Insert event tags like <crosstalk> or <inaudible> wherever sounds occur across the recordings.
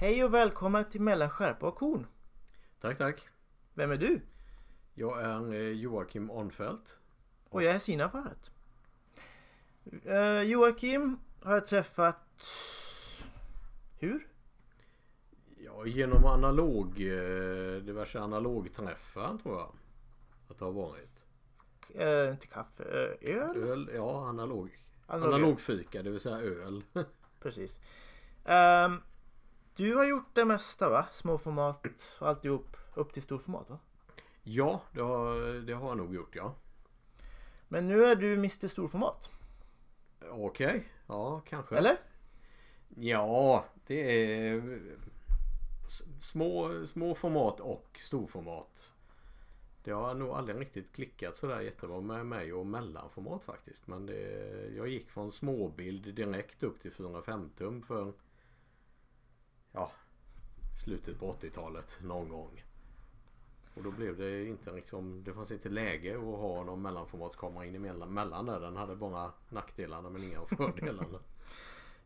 Hej och välkommen till Mellan skärpa och korn. Tack, tack. Vem är du? Jag är eh, Joakim Onfelt. Och jag är Sina Farhat. Uh, Joakim har jag träffat... Hur? Ja, genom analog, eh, diverse analogträffar tror jag. Att det har varit. Uh, inte kaffe, öl? Öl, ja analog. Analog. Analogfika, det vill säga öl. <laughs> Precis. Ehm, du har gjort det mesta va? Småformat och alltihop upp till storformat va? ja, det har, det har jag nog gjort ja. Men nu är du Mr Storformat. Okej, ja kanske. Eller? Ja, det är små, små format och storformat. Det har nog aldrig riktigt klickat sådär jättebra med mig och mellanformat faktiskt. Men det, jag gick från småbild direkt upp till 405 tum för ja, slutet på 80-talet någon gång. Och då blev det inte liksom, det fanns inte läge att ha någon mellanformatskamera in emellan mellan där. Den hade bara nackdelarna men inga <laughs> fördelarna.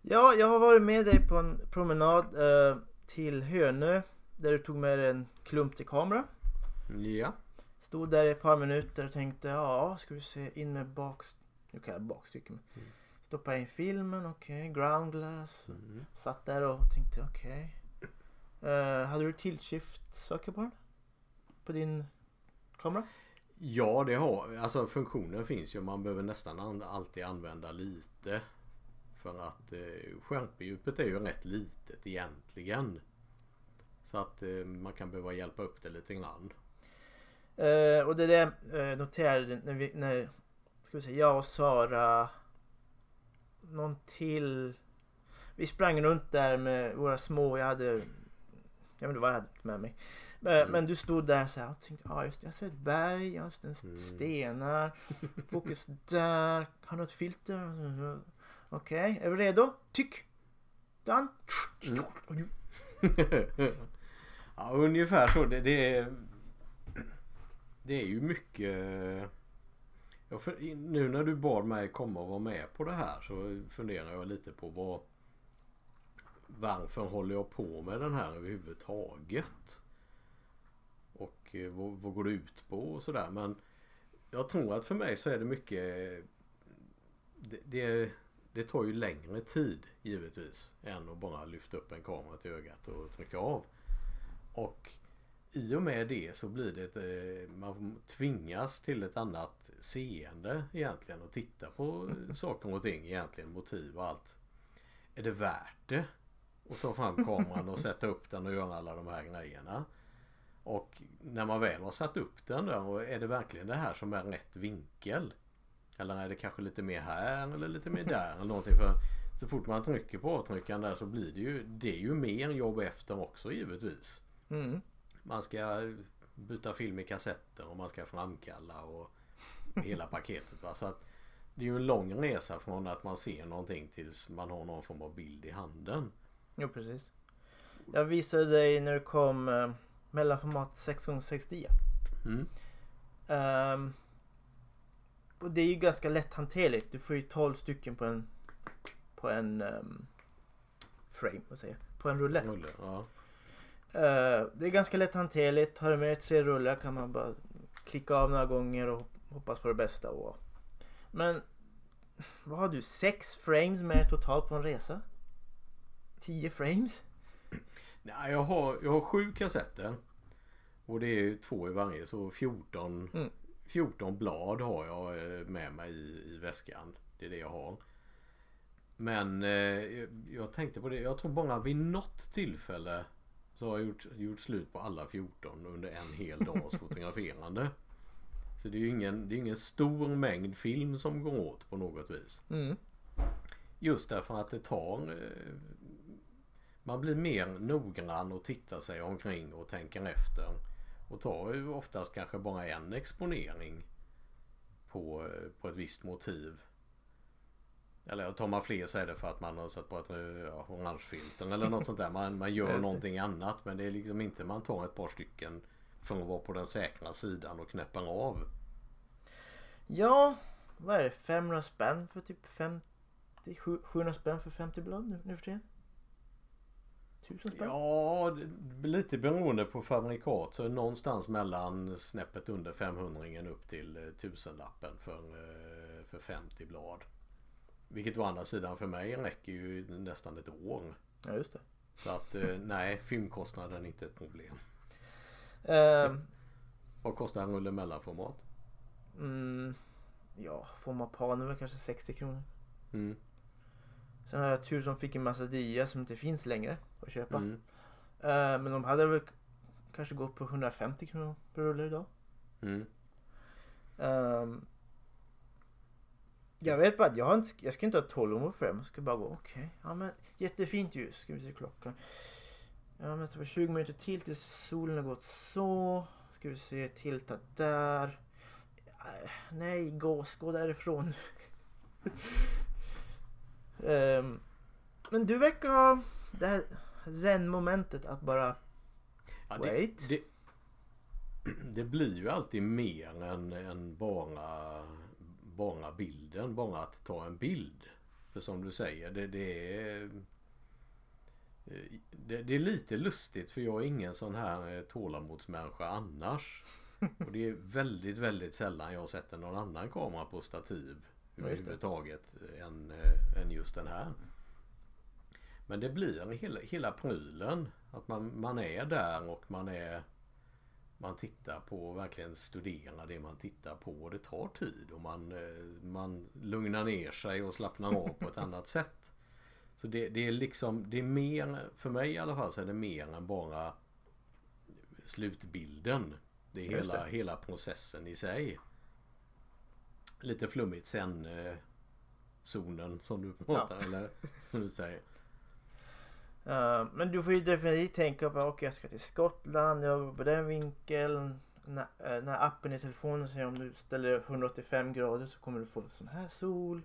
Ja, jag har varit med dig på en promenad eh, till Hönö. Där du tog med dig en klump till kamera. Ja. Stod där i ett par minuter och tänkte ja, ska vi se in med bak... Nu kan jag bakstycken. Mm. Stoppa in filmen, okej. Ground glass. Mm. Satt där och tänkte okej. Eh, hade du tilt-shift saker på den? På din kamera? Ja det har Alltså funktionen finns ju. Man behöver nästan an- alltid använda lite. För att eh, skärpedjupet är ju rätt litet egentligen. Så att eh, man kan behöva hjälpa upp det lite grann. Eh, och det där eh, noterade när vi, när, ska vi säga, jag och Sara, någon till. Vi sprang runt där med våra små, jag hade, jag vet inte vad jag hade med mig. Men, Mm. men du stod där så här och tänkte, ja just det, jag ser ett berg, jag ser st- Mm. stenar, fokus där, har du ett filter? Okej, är vi redo? Tyck! Done! Mm. <laughs> ja ungefär så. Det, det, är, det är ju mycket för, Nu när du bad mig komma och vara med på det här så funderar jag lite på vad Varför håller jag på med den här överhuvudtaget? Och eh, vad, vad går det ut på och sådär men Jag tror att för mig så är det mycket det, det, det tar ju längre tid givetvis än att bara lyfta upp en kamera till ögat och trycka av. Och i och med det så blir det ett, eh, man tvingas till ett annat seende egentligen och titta på saker och ting egentligen, motiv och allt. Är det värt det? Att ta fram kameran och sätta upp den och göra alla de här grejerna. Och när man väl har satt upp den och är det verkligen det här som är rätt vinkel? Eller är det kanske lite mer här eller lite mer där eller någonting för så fort man trycker på avtryckaren där så blir det ju Det är ju mer jobb efter också givetvis. Mm. Man ska byta film i kassetter och man ska framkalla och hela paketet va. Så att det är ju en lång resa från att man ser någonting tills man har någon form av bild i handen. Jo precis. Jag visade dig när det kom eh, mellanformat 6x69. Mm. Ehm, och det är ju ganska lätthanterligt. Du får ju 12 stycken på en på en ehm, frame, vad säger? På en rulle. Rulle, ja. Eh, det är ganska lätthanterligt. Har du med dig tre rullar kan man bara klicka av några gånger och hoppas på det bästa. Och... Men vad har du? Sex frames med dig totalt på en resa? 10 frames? Nej, jag har, jag har sju kassetter. Och det är ju två i varje så 14, Mm. 14 blad har jag eh, med mig i, i väskan. Det är det jag har. Men eh, jag- jag tänkte på det. Jag tror bara vid något tillfälle så har jag gjort, gjort slut på alla 14 under en hel dags fotograferande. Så det är ju ingen, det är ingen stor mängd film som går åt på något vis. Mm. Just därför att det tar eh, Man blir mer noggrann och tittar sig omkring och tänker efter. Och tar ju oftast kanske bara en exponering på, eh, på ett visst motiv. Eller tar man fler så är det för att man har satt på ett ja, orangefilter eller något sånt där. Man, man gör någonting annat. Men det är liksom inte man tar ett par stycken för att vara på den säkra sidan och knäpper av. Ja, vad är det? 500 spänn för typ 50? sju- 700 spänn för 50 blad nu, nu för tiden? Tusen spänn? Ja, lite beroende på fabrikat. Så någonstans mellan snäppet under 500 upp till eh, tusenlappen för, eh, för 50 blad. Vilket å andra sidan för mig räcker ju nästan ett år. Ja, just det. Så att eh, nej, filmkostnaden är inte ett problem. Ehm, Vad kostar en rulle mellanformat? mm, ja, är väl kanske 60 kronor. Mm. Sen har jag tur som fick en massa dia som inte finns längre att köpa. Mm. Eh, men de hade väl kanske gått på 150 kronor per rulle idag. Mm. Ehm, jag vet bara att jag, inte, jag ska inte ha tålamod för det. Man ska bara gå okej. Ja men jättefint ljus. Ska vi se klockan. Ja men det var 20 minuter till tills solen har gått så. Ska vi se tilta där. Eh, Nej gås, gå därifrån. <laughs> Ehm, men du verkar ha det här zen-momentet att bara Ja, Wait. Det, det, <clears throat> det blir ju alltid mer än, än bara, bara bilden. Bara att ta en bild. För som du säger, det, det är... Det, det är lite lustigt för jag är ingen sån här eh, tålamodsmänniska annars. Och det är väldigt, väldigt sällan jag sätter någon annan kamera på stativ. Ja. Överhuvudtaget än, eh, än just den här. Men det blir hela, hela prylen. Att man, man är där och man är Man tittar på verkligen studerar det man tittar på och det tar tid och man, eh, man lugnar ner sig och slappnar av på ett <laughs> annat sätt. Så det, det är liksom Det är mer För mig i alla fall så är det mer än bara Slutbilden. Det är Just hela, det. hela processen i sig. Lite flummigt sen eh, Zonen som du pratar eller hur du säger. Uh, men du får ju definitivt tänka på okej jag ska till Skottland, jag jobbar på den vinkeln. När, eh, när appen i telefonen säger om du ställer 185 grader så kommer du få sån här sol.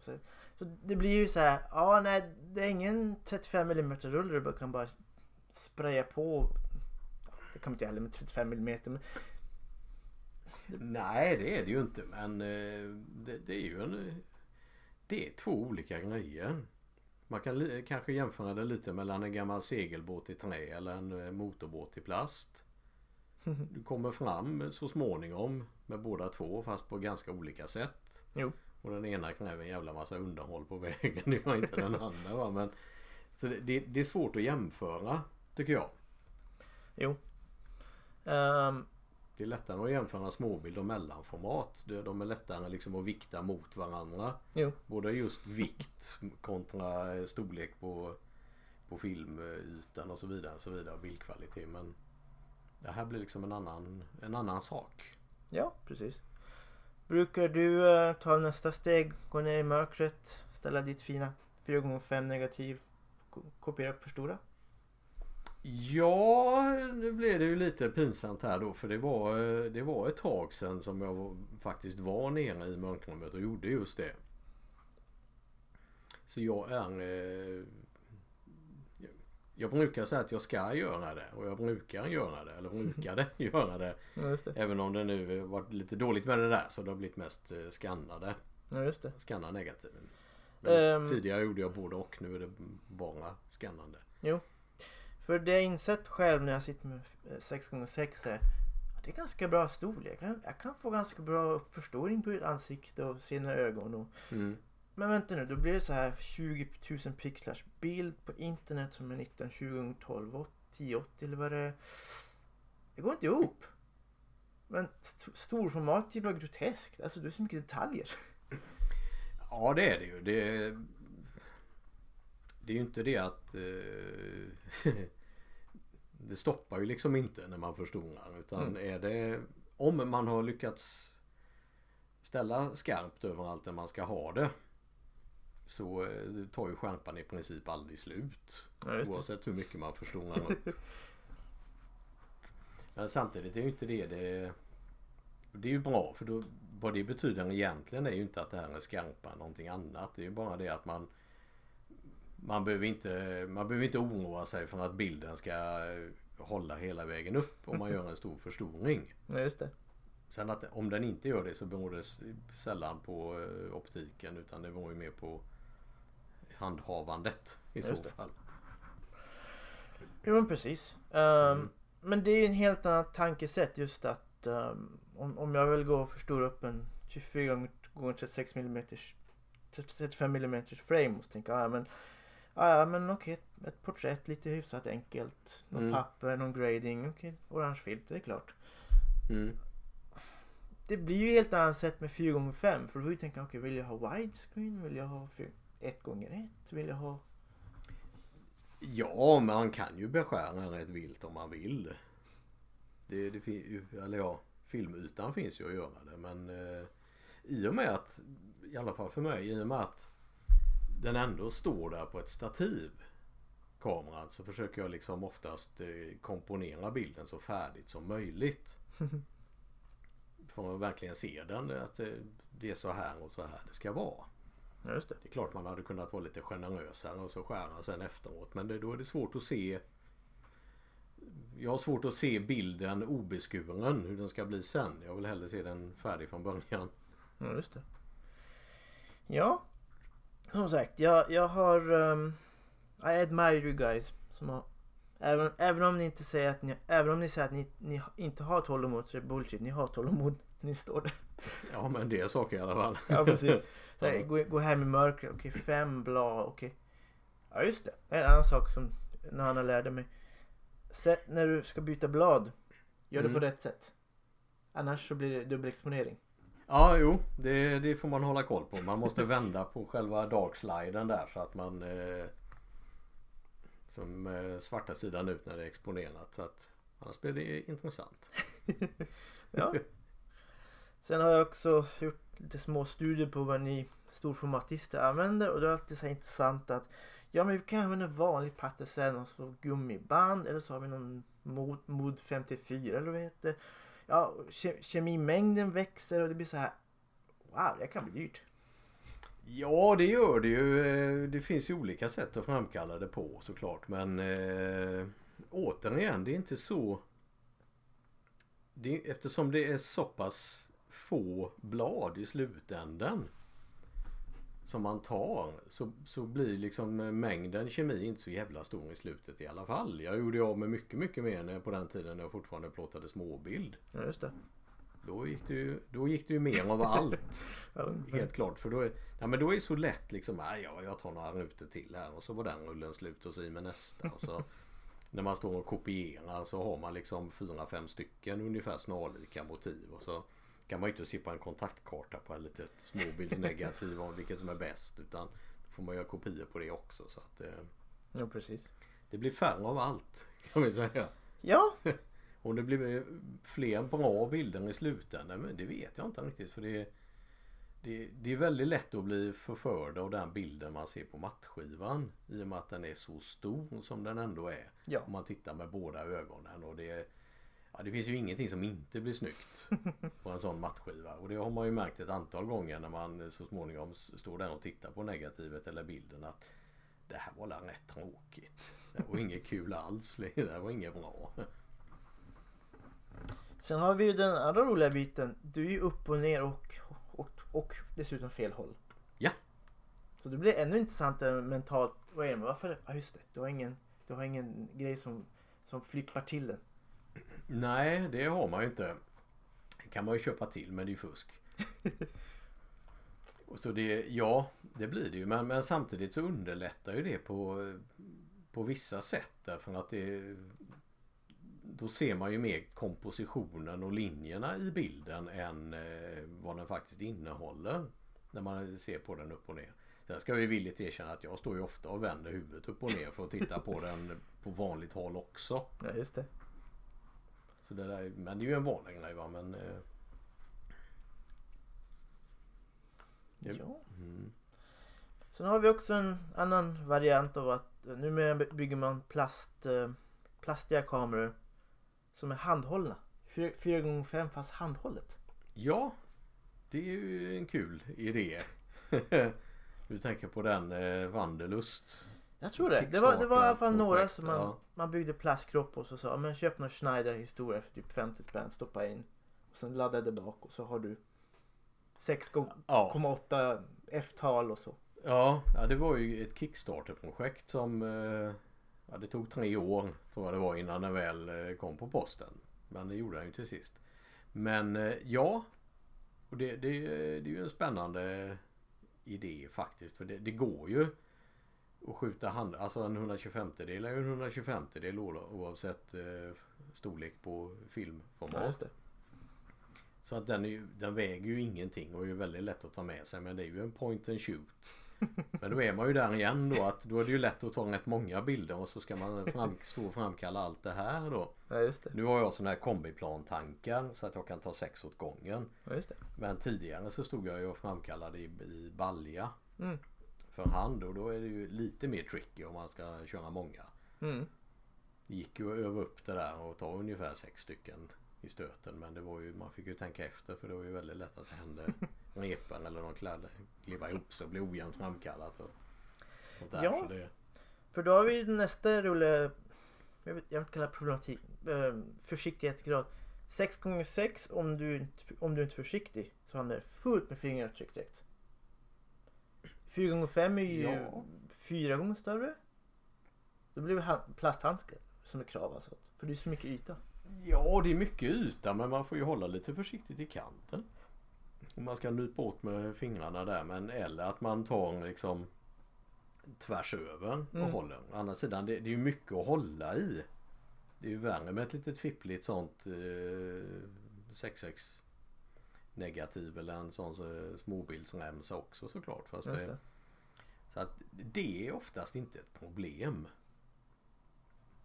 Så, så det blir ju så här, ja nej det är ingen 35 mm rulle du bara kan bara spraya på. Det kan man inte heller med 35 mm men Nej det är det ju inte men eh, det, det är ju en Det är två olika grejer. Man kan kanske jämföra det lite mellan en gammal segelbåt i trä eller en eh, motorbåt i plast. <laughs> Du kommer fram så småningom med båda två fast på ganska olika sätt. Jo. Och den ena kräver en jävla massa underhåll på vägen. <laughs> Det var inte den <laughs> andra va. Men, så det, det, det är svårt att jämföra tycker jag. jo. Ehm, Det är lättare att jämföra småbild och mellanformat. De är lättare liksom att vikta mot varandra. jo. Både just vikt kontra storlek på, på filmytan och så vidare. Och så vidare bildkvalitet. Men det här blir liksom en annan, en annan sak. Ja, precis. Brukar du eh, ta nästa steg, gå ner i mörkret, ställa ditt fina 4x5 negativ, ko- kopiera och förstora? Ja, nu blev det ju lite pinsamt här då för det var, eh, det var ett tag sedan som jag faktiskt var nere i mörkrummet och gjorde just det. Så jag är... eh, jag- brukar säga att jag ska göra det och jag brukar göra det eller brukade <laughs> göra det. Ja, det. Även om det nu varit lite dåligt med det där så det har blivit mest eh, skannade. Ja, just det. Skanna negativen. Men Ehm. Tidigare gjorde jag både och nu är det bara skannande. För det jag insett själv när jag sitter med eh, 6x6 är att det är ganska bra storlek. Jag kan, jag kan få ganska bra förstoring på ansikte och sina ögon. Och, Mm. men vänta nu, då blir det så här 20 000 pixlars bild på internet som är 1920 x 12 1080 eller vad det är. Det går inte ihop. Men st- storformat är bara groteskt. Alltså det är så mycket detaljer. Ja det är det ju. Det, det är ju inte det att eh, <laughs> Det stoppar ju liksom inte när man förstorar utan Mm. är det Om man har lyckats Ställa skarpt överallt där man ska ha det Så eh, tar ju skärpan i princip aldrig slut Ja. Oavsett hur mycket man förstorar upp <laughs> Men samtidigt är ju inte det det Det är ju bra för då Vad det betyder egentligen är ju inte att det här är skarpa någonting annat. Det är ju bara det att man Man behöver inte Man behöver inte oroa sig för att bilden ska eh, Hålla hela vägen upp om man gör en stor förstoring. <laughs> Ja, just det. Sen att om den inte gör det så beror det sällan på eh, optiken utan det beror ju mer på handhavandet i Just så det. fall. Jo men precis. Um, Mm. Men det är ju en helt annat tankesätt just att um, om, om jag vill gå och förstora upp en 24 gånger 36 mm 35 mm frame och jag, ja men Ja, ja men okej, ett, ett porträtt lite hyfsat enkelt. Någon Mm. papper, någon grading, okej, orange filter, det är klart. Mm. Det blir ju helt annat sätt med 4x5 för då får du tänka, okej vill jag ha widescreen? Vill jag ha 1x1? Vill jag ha... Ja, man kan ju beskära den rätt vilt om man vill. Det, det eller ja, filmytan finns ju att göra det men eh, i och med att, i alla fall för mig, i och med att den ändå står där på ett stativ kameran så försöker jag liksom oftast eh, komponera bilden så färdigt som möjligt. <laughs> För att verkligen se den, att eh, det är så här och så här det ska vara. Just det. Det är klart man hade kunnat vara lite generösare och så skära sen efteråt. Men det, då är det svårt att se. Jag har svårt att se bilden obeskuren hur den ska bli sen. Jag vill hellre se den färdig från början. Ja, just det. Ja, som sagt, jag, jag har... Um, I admire you guys. Som har, även, även om ni inte säger att ni, även om ni säger att ni, ni inte har tålamod så är det bullshit. Ni har tålamod när ni står där. Ja men det är saker i alla fall. <laughs> Ja, precis. Så här, gå, gå hem i mörkret, okej fem blad, okej. Ja just det, det är en annan sak som Nana lärde mig. Sätt när du ska byta blad, gör det Mm. på rätt sätt. Annars så blir det dubbelexponering. Ja jo det, det får man hålla koll på. Man måste vända på själva darksliden där så att man eh, som eh, svarta sidan ut när det är exponerat. Så att annars blir det intressant. <laughs> Ja. Sen har jag också gjort lite små studier på vad ni storformatister använder och det är alltid så här intressant att ja men vi kan använda vanlig pattersen och så gummiband eller så har vi någon mod, mod 54 eller vad det heter. Ja, ke, kemimängden växer och det blir så här wow det kan bli dyrt. Ja det gör det ju. Eh, det finns ju olika sätt att framkalla det på såklart. Men eh, återigen det är inte så. Det, eftersom det är så pass få blad i slutändan. Som man tar så, så blir liksom mängden kemi inte så jävla stor i slutet i alla fall. Jag gjorde av med mycket mycket mer när, på den tiden när jag fortfarande plåtade småbild. Ja just det. Då gick det ju, då gick det ju mer av allt. <laughs> Ja, Helt klart för då är, ja, men då är det så lätt liksom. "Ah, Ja, jag tar några rutor till här och så var den rullen slut och så i med nästa. Så, <laughs> när man står och kopierar så har man liksom fyra fem stycken ungefär snarlika motiv. Och så kan man ju inte se på en kontaktkarta på ett litet småbildsnegativ om vilket som är bäst. Utan då får man göra kopior på det också. Så att eh, ja precis. det blir färre av allt kan vi säga. Ja, <laughs> Om det blir fler bra bilder i slutändan, men det vet jag inte riktigt. För det, det, det är väldigt lätt att bli förförd av den bilden man ser på mattskivan. I och med att den är så stor som den ändå är. Ja. Om man tittar med båda ögonen. Och det, ja, det finns ju ingenting som inte blir snyggt <laughs> på en sån mattskiva. Och det har man ju märkt ett antal gånger när man så småningom står där och tittar på negativet eller bilden. att Det här var rätt tråkigt. Det var inget kul alls. <laughs> Det var inget bra. Sen har vi ju den andra roliga biten. Du är ju upp och ner och, och, och dessutom fel håll. Ja. Så det blir ännu intressantare mentalt. Vad är det? Varför? Ja just det. Du har ingen, du har ingen grej som, som flippar till den. Nej, det har man ju inte. Det kan man ju köpa till men det är ju fusk. <laughs> Och så det, ja, det blir det ju. Men, men samtidigt så underlättar ju det på, på vissa sätt. Därför att det, då ser man ju mer kompositionen och linjerna i bilden än eh, vad den faktiskt innehåller. När man ser på den upp och ner. Sen ska vi villigt erkänna att jag står ju ofta och vänder huvudet upp och ner för att titta på den på vanligt håll också. Ja just det. Så det där, men det är ju en vanlig grej va men... Eh, Ja. Ja. mm. Sen har vi också en annan variant av att numera bygger man plast, eh, plastiga kameror som är handhållna. 4x5 fast handhållet. ja, det är ju en kul idé. <laughs> du tänker på den eh, Vandelust. Jag tror det. Det var, det var i alla fall några som man, ja. man byggde plastkropp och så sa men köp någon Schneider historia för typ 50 spänn, stoppa in. Och sen laddade bak och så har du 6,8 Ja, F-tal och så. ja, ja, det var ju ett Kickstarter-projekt som eh, Ja, det tog tre år tror jag det var innan den väl eh, kom på posten. Men det gjorde den ju till sist. Men eh, ja. Och det, det, det är ju en spännande idé faktiskt. För det, det går ju att skjuta hand. Alltså en 125 del är ju en 125 del oavsett eh, storlek på filmformat. Ja. Så att den, är ju, den väger ju ingenting och är väldigt lätt att ta med sig. Men det är ju en point and shoot. <laughs> Men då är man ju där igen då att då är det ju lätt att ta rätt många bilder och så ska man fram, stå och framkalla allt det här då. Ja, det. Nu har jag sådana här kombiplantankar så att jag kan ta sex åt gången. Ja. Men tidigare så stod jag ju och framkallade i, i balja Mm. För hand och då är det ju lite mer tricky om man ska köra många. Mm. Det gick ju att öva upp det där och ta ungefär sex stycken i stöten men det var ju, man fick ju tänka efter för det var ju väldigt lätt att det hände <laughs> repen eller någon klädd klibba ihop sig och bli ojämnt framkallat. Och sånt där. Ja. Så det, För då har vi nästa rulle. Jag vet inte kalla det problematik. Eh, försiktighetsgrad. 6 gånger 6 om du, om du inte är försiktig så hamnar det fullt med fingeravtryck direkt. 4 gånger 5 är ju Ja. fyra gånger större. Då blir det ha- plasthandskar som är krav alltså. För det är så mycket yta. Ja, det är mycket yta men man får ju hålla lite försiktigt i kanten. Och man ska nypa åt med fingrarna där men eller att man tar liksom tvärs över och Mm. håller. Å andra sidan det, det är ju mycket att hålla i. Det är ju värre med ett litet fippligt sånt eh, 66 negativ eller en sån så, småbildsremsa också såklart. Fast det, det. så att det är oftast inte ett problem.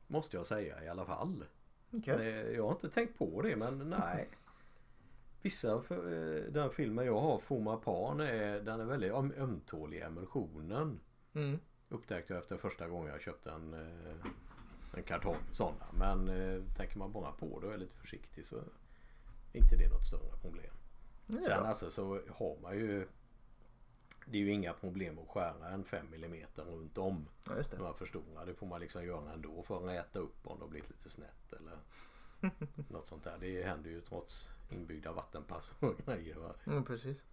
Måste jag säga i alla fall. Okej. Det- Jag har inte tänkt på det men nej. <laughs> Vissa, för, eh, den filmen jag har, Foma Pan, är, den är väldigt öm, ömtålig i emulsionen. Mm. Upptäckte jag efter första gången jag köpte en, eh, en kartong sådana. Men eh, tänker man bara på det och är lite försiktig så är inte det något större problem. Är Sen alltså så har man ju Det är ju inga problem att skära en 5 mm runt om. Ja, just När det. man förstorar. Det får man liksom göra ändå för att räta upp om det har blivit lite snett eller <laughs> något sånt där. Det händer ju trots inbyggda vattenpass och <laughs> grejer. Va? Mm, precis.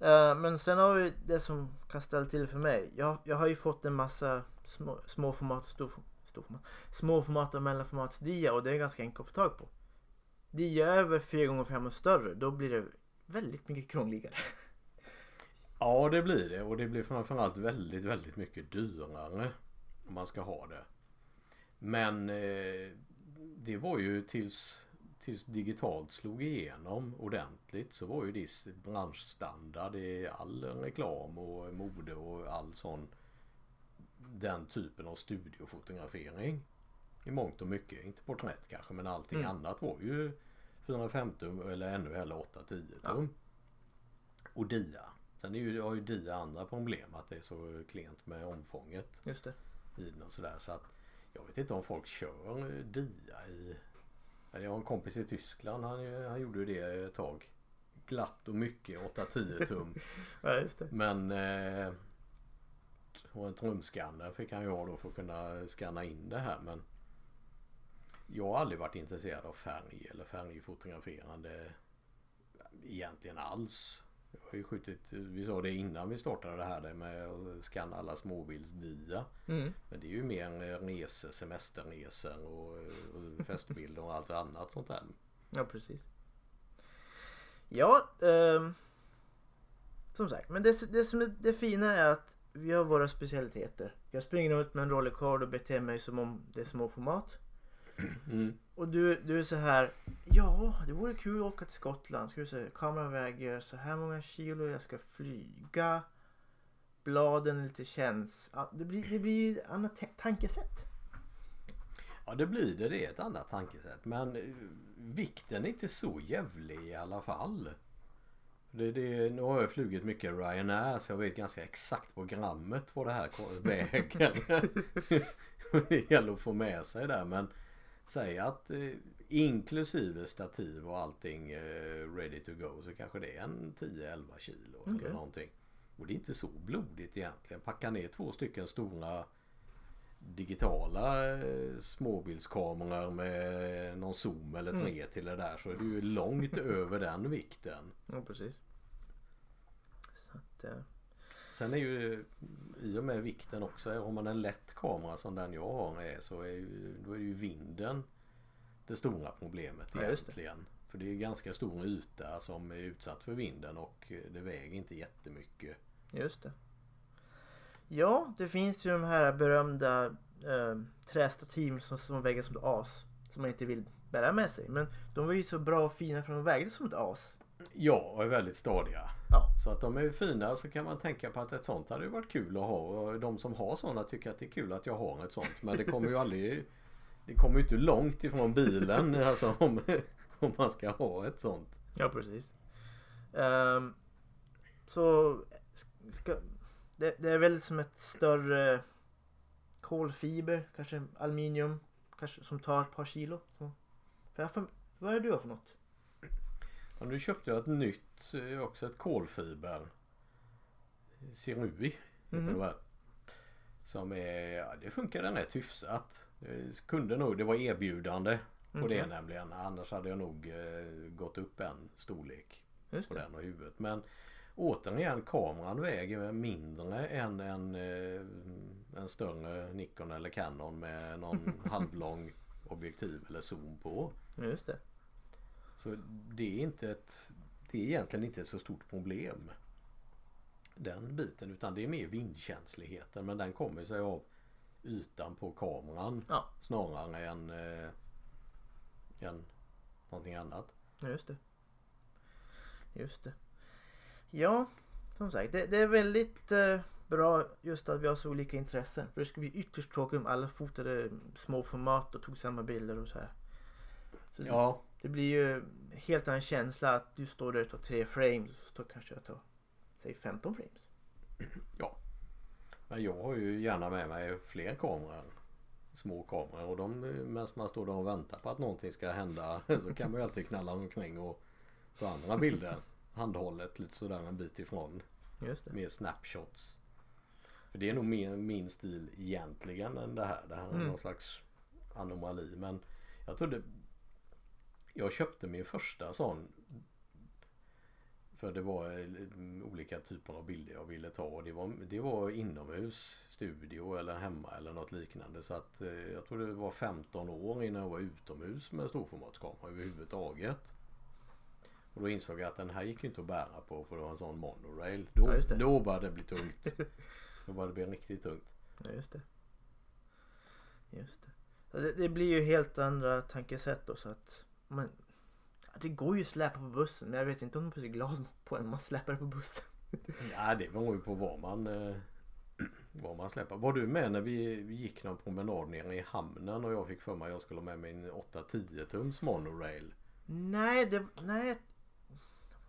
Eh, men sen har vi det som kan ställa till för mig. Jag, jag har ju fått en massa små, småformat och stor, storformat. Småformat och mellanformatsdia och det är ganska enkelt att få tag på. Dia över 4x5 och större, då blir det väldigt mycket krångligare. Ja det blir det och det blir framförallt väldigt väldigt mycket dyrare. Om man ska ha det. Men eh, det var ju tills, tills digitalt slog igenom ordentligt så var ju det branschstandard i all reklam och mode och all sån den typen av studiofotografering. I mångt och mycket. Inte porträtt kanske men allting Mm. annat var ju 450 eller ännu hellre 8-10 tum. Och dia. Sen är ju, har ju dia andra problem att det är så klent med omfånget Just det. i den och sådär. Så att jag vet inte om folk kör dia i... eller Jag har en kompis i Tyskland. Han, han gjorde ju det ett tag. Glatt och mycket 8-10 tum. <laughs> Ja, just det. Men eh, och en trumskanner fick han ju ha då för att kunna scanna in det här men jag har aldrig varit intresserad av färg eller färgfotograferande egentligen alls. Jag har ju skjutit, vi sa det innan vi startade det här med att scanna alla småbildsdia. Mm. Men det är ju mer resor, semesterresor och, och festbilder och allt annat sånt där. Ja, precis. Ja, ehm, som sagt. Men det, det som är det fina är att vi har våra specialiteter. Jag springer ut med en rollercard och beter mig som om det är småformat. Mm. Och du, du är så här. Ja, det vore kul att åka till Skottland. Ska vi se, kameran väger så här många kilo. Jag ska flyga. Bladen är lite känns. Ja, det blir, det blir ett annat ta- tankesätt. Ja det blir det. Det är ett annat tankesätt. Men eh, vikten är inte så jävlig i alla fall. Det, det, nu har jag flugit mycket Ryanair så jag vet ganska exakt på grammet vad det här <laughs> väger. det <laughs> <laughs> gäller att få med sig där men säg att eh, inklusive stativ och allting eh, ready to go så kanske det är en 10-11 kilo Okej. eller någonting. Och det är inte så blodigt egentligen. Packa ner två stycken stora digitala eh, småbildskameror med någon zoom eller tre till det där så är det ju långt <laughs> över den vikten. Ja, precis. Så att, eh, Sen är ju i och med vikten också. Om man en lätt kamera som den jag har är så är ju, då är ju vinden det stora problemet Ja, just det. egentligen. För det är ganska stor yta som är utsatt för vinden och det väger inte jättemycket. Just det. Ja, det finns ju de här berömda eh, trästativ som, som väger som ett as. Som man inte vill bära med sig. Men de var ju så bra och fina för de vägde som ett as. Ja, och är väldigt stadiga. Ja. Så att de är fina så kan man tänka på att ett sånt hade varit kul att ha. Och de som har sådana tycker att det är kul att jag har ett sånt. Men det kommer ju <laughs> aldrig... Det kommer ju inte långt ifrån bilen <laughs> alltså om, om man ska ha ett sånt. Ja, precis. Ehm, så ska, det, det är väl som ett större kolfiber, kanske aluminium, kanske som tar ett par kilo. Så. För jag, vad är du för något? Ja, nu köpte jag ett nytt, eh, också ett kolfiber. Cerui heter Mhm. det. Som är, ja, det funkade rätt hyfsat. Det kunde nog, det var erbjudande på Okej. det nämligen. Annars hade jag nog eh, gått upp en storlek Just på det. den och huvudet. Men återigen kameran väger mindre än en, eh, en större Nikon eller Canon med någon <laughs> halvlång objektiv eller zoom på. Just det. Så det är inte ett Det är egentligen inte ett så stort problem. Den biten utan det är mer vindkänsligheten men den kommer sig av ytan på kameran Ja. snarare än, eh, än någonting annat. Ja, just det. Just det. Ja, som sagt, det, det är väldigt eh, bra just att vi har så olika intressen. För det skulle bli ytterst tråkigt om alla fotade små format och tog samma bilder och så här. Så Ja, det blir ju helt annan känsla att du står där och tar tre frames och så kanske jag tar, säg 15 frames. men jag har ju gärna med mig fler kameror. Små kameror och de medan man står där och väntar på att någonting ska hända <laughs> så kan man ju alltid knalla omkring och ta andra bilder. Handhållet lite sådär en bit ifrån. Just det. Mer snapshots. För det är nog mer min stil egentligen än det här. Det här är Mm. någon slags anomali. Men jag trodde... Jag köpte min första sån. För det var eh, olika typer av bilder jag ville ta. Och det var, det var inomhus, studio eller hemma eller något liknande. Så att eh, jag tror det var 15 år innan jag var utomhus med storformatskamera överhuvudtaget. Och då insåg jag att den här gick ju inte att bära på för det var en sån monorail. Då, Ja, då började det bli tungt. <laughs> Då började det bli riktigt tungt. Ja, just det. Just det. Det blir ju helt andra tankesätt då så att man, ja, det går ju att släpa på bussen men jag vet inte om man blir så glad på en man släpar på bussen. <laughs> Ja det beror ju på vad man eh, vad man släpper. Var du med när vi, vi gick någon promenad nere i hamnen och jag fick för mig att jag skulle ha med min 8-10 tums monorail? Nej, det, nej.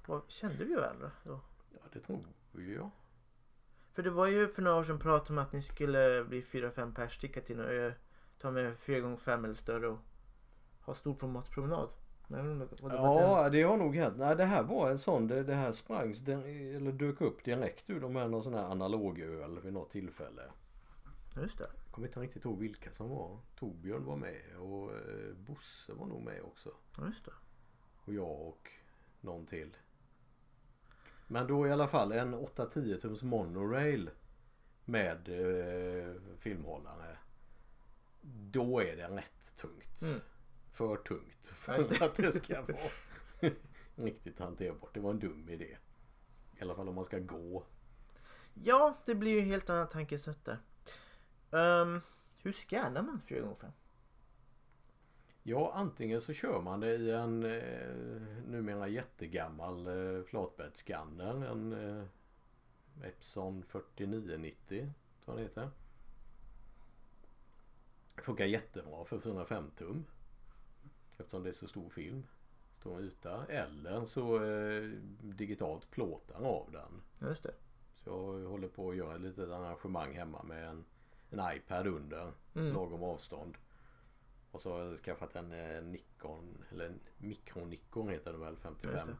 Vad, kände vi varandra då? Ja det tror jag. För det var ju för några år sedan prat om att ni skulle bli 4-5 pers sticka till någon ö. Ta med 4x5 eller större och ha storformatspromenad. Vad det Ja det har nog hänt. Nej det här var en sån. Det, det här sprang eller dök upp direkt ur de här någon sån här analogöl vid något tillfälle. Just det. Jag kommer inte riktigt ihåg vilka som var. Torbjörn var med och eh, Bosse var nog med också. Just det. Och jag och någon till. Men då i alla fall en 8-10 tums monorail med eh, filmhållare. Då är det rätt tungt. Mm. För tungt <laughs> för att det ska vara <laughs> riktigt hanterbart. Det var en dum idé. I alla fall om man ska gå. Ja, det blir ju helt annat tankesätt där. Ehm, hur scannar man 4x5? Ja, antingen så kör man det i en eh, numera jättegammal eh, flatbäddsskanner. En eh, Epson 4990 tror jag det heter. Funkar jättebra för 405 tum. Eftersom det är så stor film. Stor yta. Eller så eh, digitalt plåtar av den. Just det. Så jag håller på att göra ett litet arrangemang hemma med en, en iPad under Mm. lagom avstånd. Och så har jag skaffat en eh, Nikon, eller mikronikon heter det väl, Just 55 det.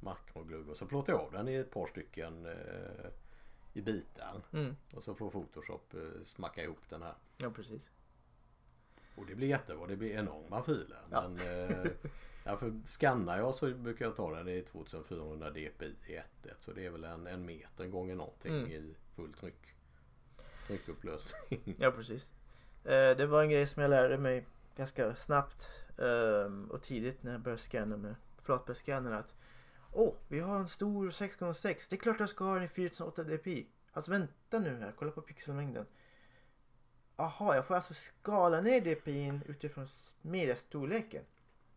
makroglugg. Och så plåtar jag av den i ett par stycken eh, i bitar. Mm. Och så får Photoshop eh, smacka ihop den här. Ja, precis. Och det blir jättebra. Det blir enorma filer. Ja. Men eh, ja, för skannar jag så brukar jag ta den i 2400 dpi i 1.1. Så det är väl en, en meter gånger någonting Mm. i full tryck. Tryckupplösning. Ja, precis. Eh, det var en grej som jag lärde mig ganska snabbt ehm, och tidigt när jag började scanna med flatbäddsskannern att Åh, vi har en stor 6x6. Det är klart jag ska ha den i 4008 dpi. Alltså vänta nu här, kolla på pixelmängden. Aha, jag får alltså skala ner dpi'n utifrån mediastorleken.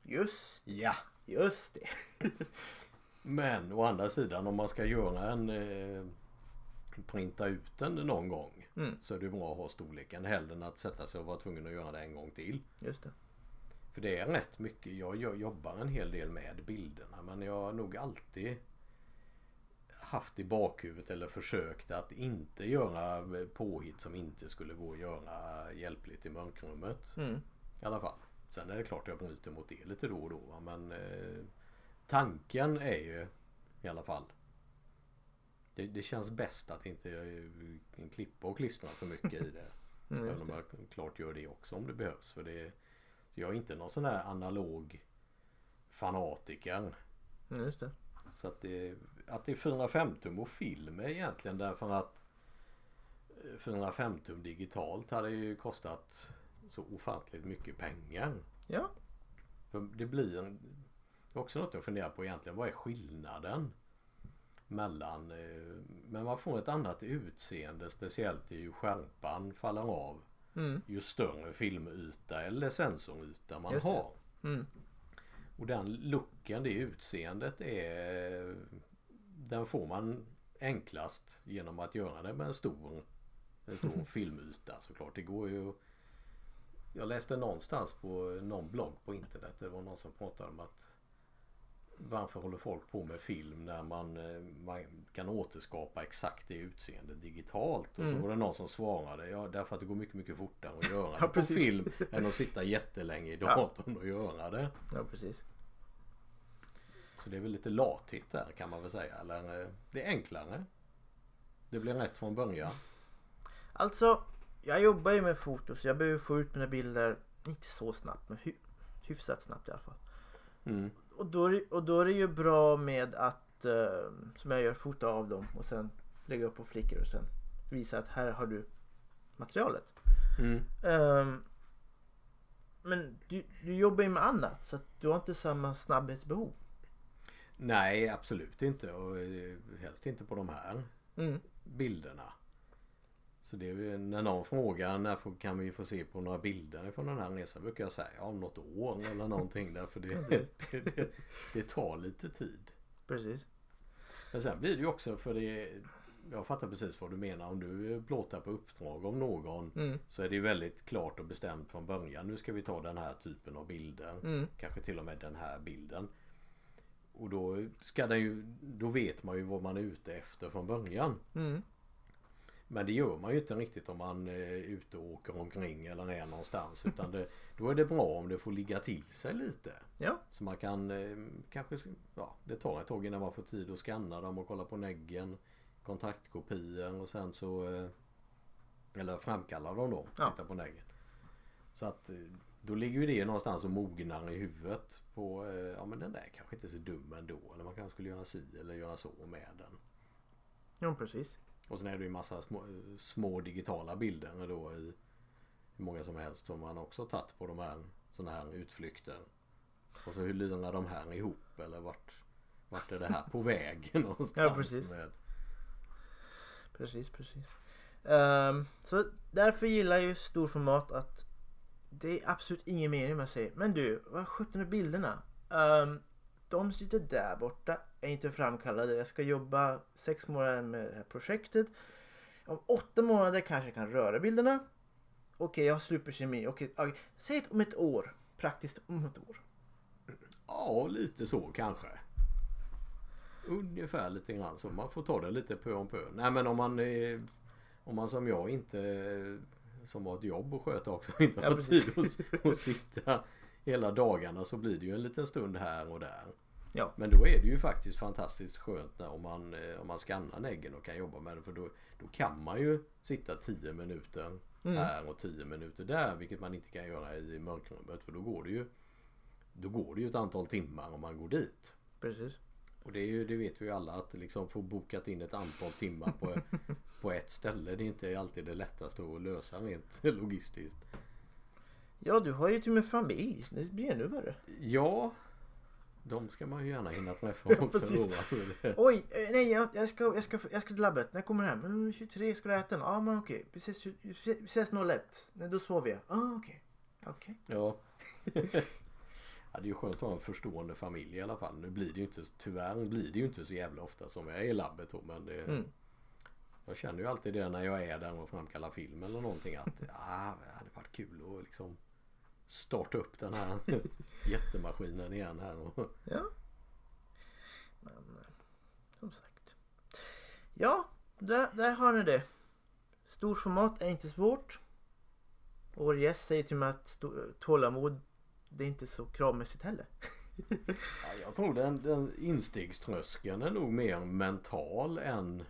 Just, ja. just det. <laughs> Men å andra sidan om man ska göra en eh, printa ut den någon gång Mm, så är det bra att ha storleken hellre än att sätta sig och vara tvungen att göra det en gång till. just det. För det är rätt mycket. Jag jo- jobbar en hel del med bilderna men jag har nog alltid haft i bakhuvudet eller försökt att inte göra påhitt som inte skulle gå att göra hjälpligt i mörkrummet. Mm, I alla fall. Sen är det klart jag bryter mot det lite då och då. va, Men eh, tanken är ju i alla fall. Det, det känns bäst att inte eh, klippa och klistra för mycket i det. <laughs> mm, Även om jag klart gör det också om det behövs. För det, jag är inte någon sån här analog fanatiker. Mm, just det. Så att det, att det är 405 tum och film är egentligen därför att eh, 405 tum digitalt hade ju kostat så ofantligt mycket pengar. Ja, För det blir en, är också något jag funderar på egentligen. Vad är skillnaden? Mellan, eh, men man får ett annat utseende speciellt i hur skärpan faller av. mm, Ju större filmyta eller sensoryta man har. mm, Och den looken, det utseendet är Den får man enklast genom att göra det med en stor En stor <laughs> filmyta såklart. Det går ju Jag läste någonstans på någon blogg på internet. Det var någon som pratade om att Varför håller folk på med film när man, eh, man kan återskapa exakt det utseendet digitalt? Och så Mm. var det någon som svarade ja därför att det går mycket mycket fortare att göra <laughs> Ja, det på precis. film än att sitta jättelänge i Ja. datorn och göra det. ja precis. Så det är väl lite lathet där kan man väl säga. Eller eh, det är enklare. Det blir rätt från början. Alltså, jag jobbar ju med foto så jag behöver få ut mina bilder, inte så snabbt men hy- hyfsat snabbt i alla fall. Mm. Och då, är det- och då är det ju bra med att, eh, som jag gör, fota av dem och sen lägga upp på Flickr och sen visa att här har du materialet. Mm. Ehm, men du, du jobbar ju med annat så att du har inte samma snabbhetsbehov. Nej absolut inte och eh, helst inte på de här Mm. bilderna. Så det är ju när någon frågar när får, kan vi få se på några bilder från den här resan brukar jag säga ja, om något år eller någonting därför det, <laughs> det, det, det tar lite tid. Precis. Men sen blir det ju också för det Jag fattar precis vad du menar om du plåtar på uppdrag om någon Mm. Så är det ju väldigt klart och bestämt från början. Nu ska vi ta den här typen av bilder. Mm. Kanske till och med den här bilden. Och då ska den ju Då vet man ju vad man är ute efter från början. Mm. Men det gör man ju inte riktigt om man är ute och åker omkring eller är någonstans. Utan det, då är det bra om det får ligga till sig lite. Ja. Så man kan eh, kanske, ja det tar ett tag innan man får tid att scanna dem och kolla på neggen. Kontaktkopior och sen så eh, Eller framkalla dem då. Ja. Titta på neggen. Så att eh, då ligger ju det någonstans och mognar i huvudet på eh, Ja men den där kanske inte är så dum ändå. Eller man kanske skulle göra si eller göra så med den. Jo, precis. Och sen är det ju massa små, små digitala bilder då i hur många som helst som man också tagit på de här sådana här utflykter. Och så hur lirar de här ihop eller vart, vart är det här på väg <laughs> någonstans? Ja, precis. Med. Precis, precis. Ehm, så därför gillar jag ju storformat att det är absolut ingen mening med att säga Men du, vad sjutton är bilderna? Um, de sitter där borta, är inte framkallade. Jag ska jobba sex månader med det här projektet. Om åtta månader kanske jag kan röra bilderna. Okej, jag har superkemi. Okej, okej. säg om ett år. Praktiskt om ett år. Ja, lite så kanske. Ungefär lite grann så. Man får ta det lite pö om pö. Nej men om man Om man som jag inte Som har ett jobb att sköta också <laughs> inte Ja, har precis. tid att, att sitta Hela dagarna så blir det ju en liten stund här och där. Ja. Men då är det ju faktiskt fantastiskt skönt när, om, man, eh, om man skannar neggen och kan jobba med det. För då, då kan man ju sitta 10 minuter Mm. här och 10 minuter där. Vilket man inte kan göra i mörkrummet för då går det ju Då går det ju ett antal timmar om man går dit. Precis. Och det, är ju, det vet vi ju alla att liksom få bokat in ett antal timmar på, <laughs> på ett ställe det är inte alltid det lättaste att lösa rent <laughs> logistiskt. Ja, du har ju till och med familj. Det blir ännu värre. Ja, de ska man ju gärna hinna träffa Ja, <laughs> också. precis. Oj, eh, nej jag, jag, ska, jag, ska, jag ska till labbet. När kommer du hem? Mm, 23, ska du äta något? Ja, men okej. Vi ses, ses 01. Nej, då sover jag. Ah, okej. Okej. Ja. <laughs> ja. Det är ju skönt att ha en förstående familj i alla fall. Nu blir det ju inte, tyvärr blir det ju inte så jävla ofta som jag är i labbet då, men det, Mm. Jag känner ju alltid det när jag är där och framkallar film eller någonting att ah, det hade varit kul att liksom starta upp den här <laughs> jättemaskinen igen här. Och, Ja. Men eh, som sagt. Ja, där, där har ni det. Storformat är inte svårt. Och gäst säger till mig att tålamod det är inte så kravmässigt heller. ja, jag tror den, den instegströskeln är nog mer mental än,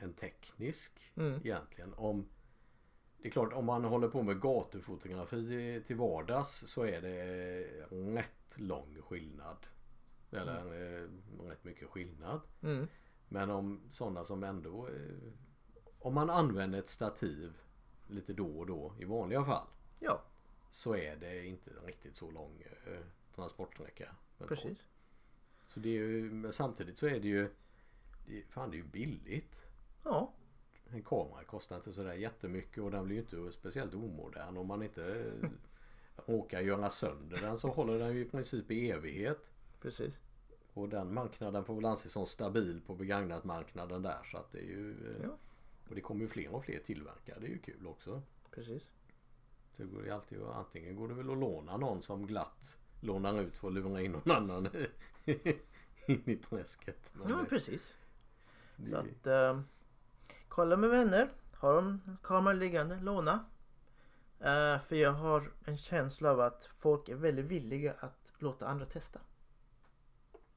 än teknisk Mm. egentligen. Om, det är klart om man håller på med gatufotografi till vardags så är det rätt lång skillnad. Eller eh, rätt mycket skillnad. Mm. Men om sådana som ändå eh, Om man använder ett stativ lite då och då i vanliga fall Ja, så är det inte riktigt så lång eh, transportsträcka. precis. Så det är ju, men samtidigt så är det ju det, Fan det är ju billigt. Ja, En kamera kostar inte sådär jättemycket och den blir ju inte speciellt omodern om man inte eh, <laughs> råkar göra sönder den så håller den ju i princip i evighet. precis. Och den marknaden får väl anses som stabil på begagnat marknaden där så att det är ju eh, Ja. Och det kommer ju fler och fler tillverkare. Det är ju kul också. Precis. Så det går ju alltid att, antingen går det väl att låna någon som glatt lånar ut för att lura in någon annan <laughs> in i träsket. Men Ja, det- precis. det- Så att eh, kolla med vänner. Har de kameran liggande, låna. Eh, för jag har en känsla av att folk är väldigt villiga att låta andra testa.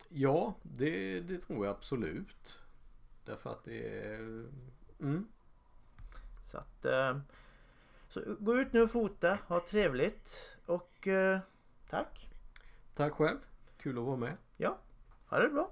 Ja, det, det tror jag absolut. Därför att det är... Mm. Så att eh, så gå ut nu och fota, ha trevligt och eh, tack. Tack själv. Kul att vara med. Ja, ha det bra.